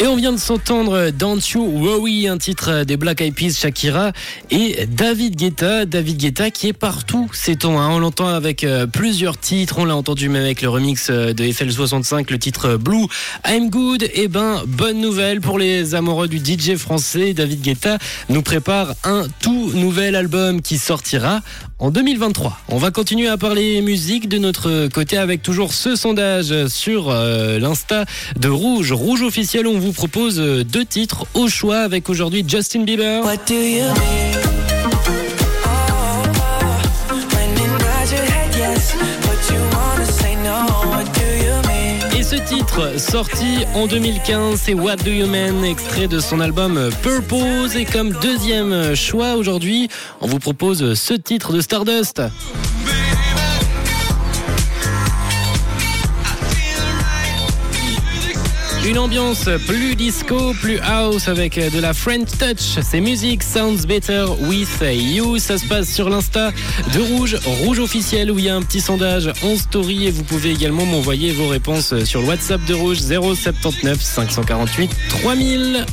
Et on vient de s'entendre Don't You Worry, un titre des Black Eyed Peas, Shakira et David Guetta. David Guetta qui est partout, c'est-on. Hein. On l'entend avec euh, plusieurs titres. On l'a entendu même avec le remix euh, de FL65, le titre Blue, I'm Good. Et eh ben, bonne nouvelle pour les amoureux du DJ français. David Guetta nous prépare un tout nouvel album qui sortira en 2023. On va continuer à parler musique de notre côté avec toujours ce sondage sur euh, l'Insta de Rouge. Rouge officiel, vous propose euh, deux titres au choix avec aujourd'hui Justin Bieber. Et ce titre, sorti en 2015, c'est What Do You Mean, extrait de son album Purpose. Et comme deuxième choix aujourd'hui, on vous propose ce titre de Stardust. Une ambiance plus disco, plus house avec de la French touch. C'est music sounds better with you. Ça se passe sur l'insta de Rouge, Rouge officiel où il y a un petit sondage en story et vous pouvez également m'envoyer vos réponses sur le WhatsApp de Rouge 079 548 3000.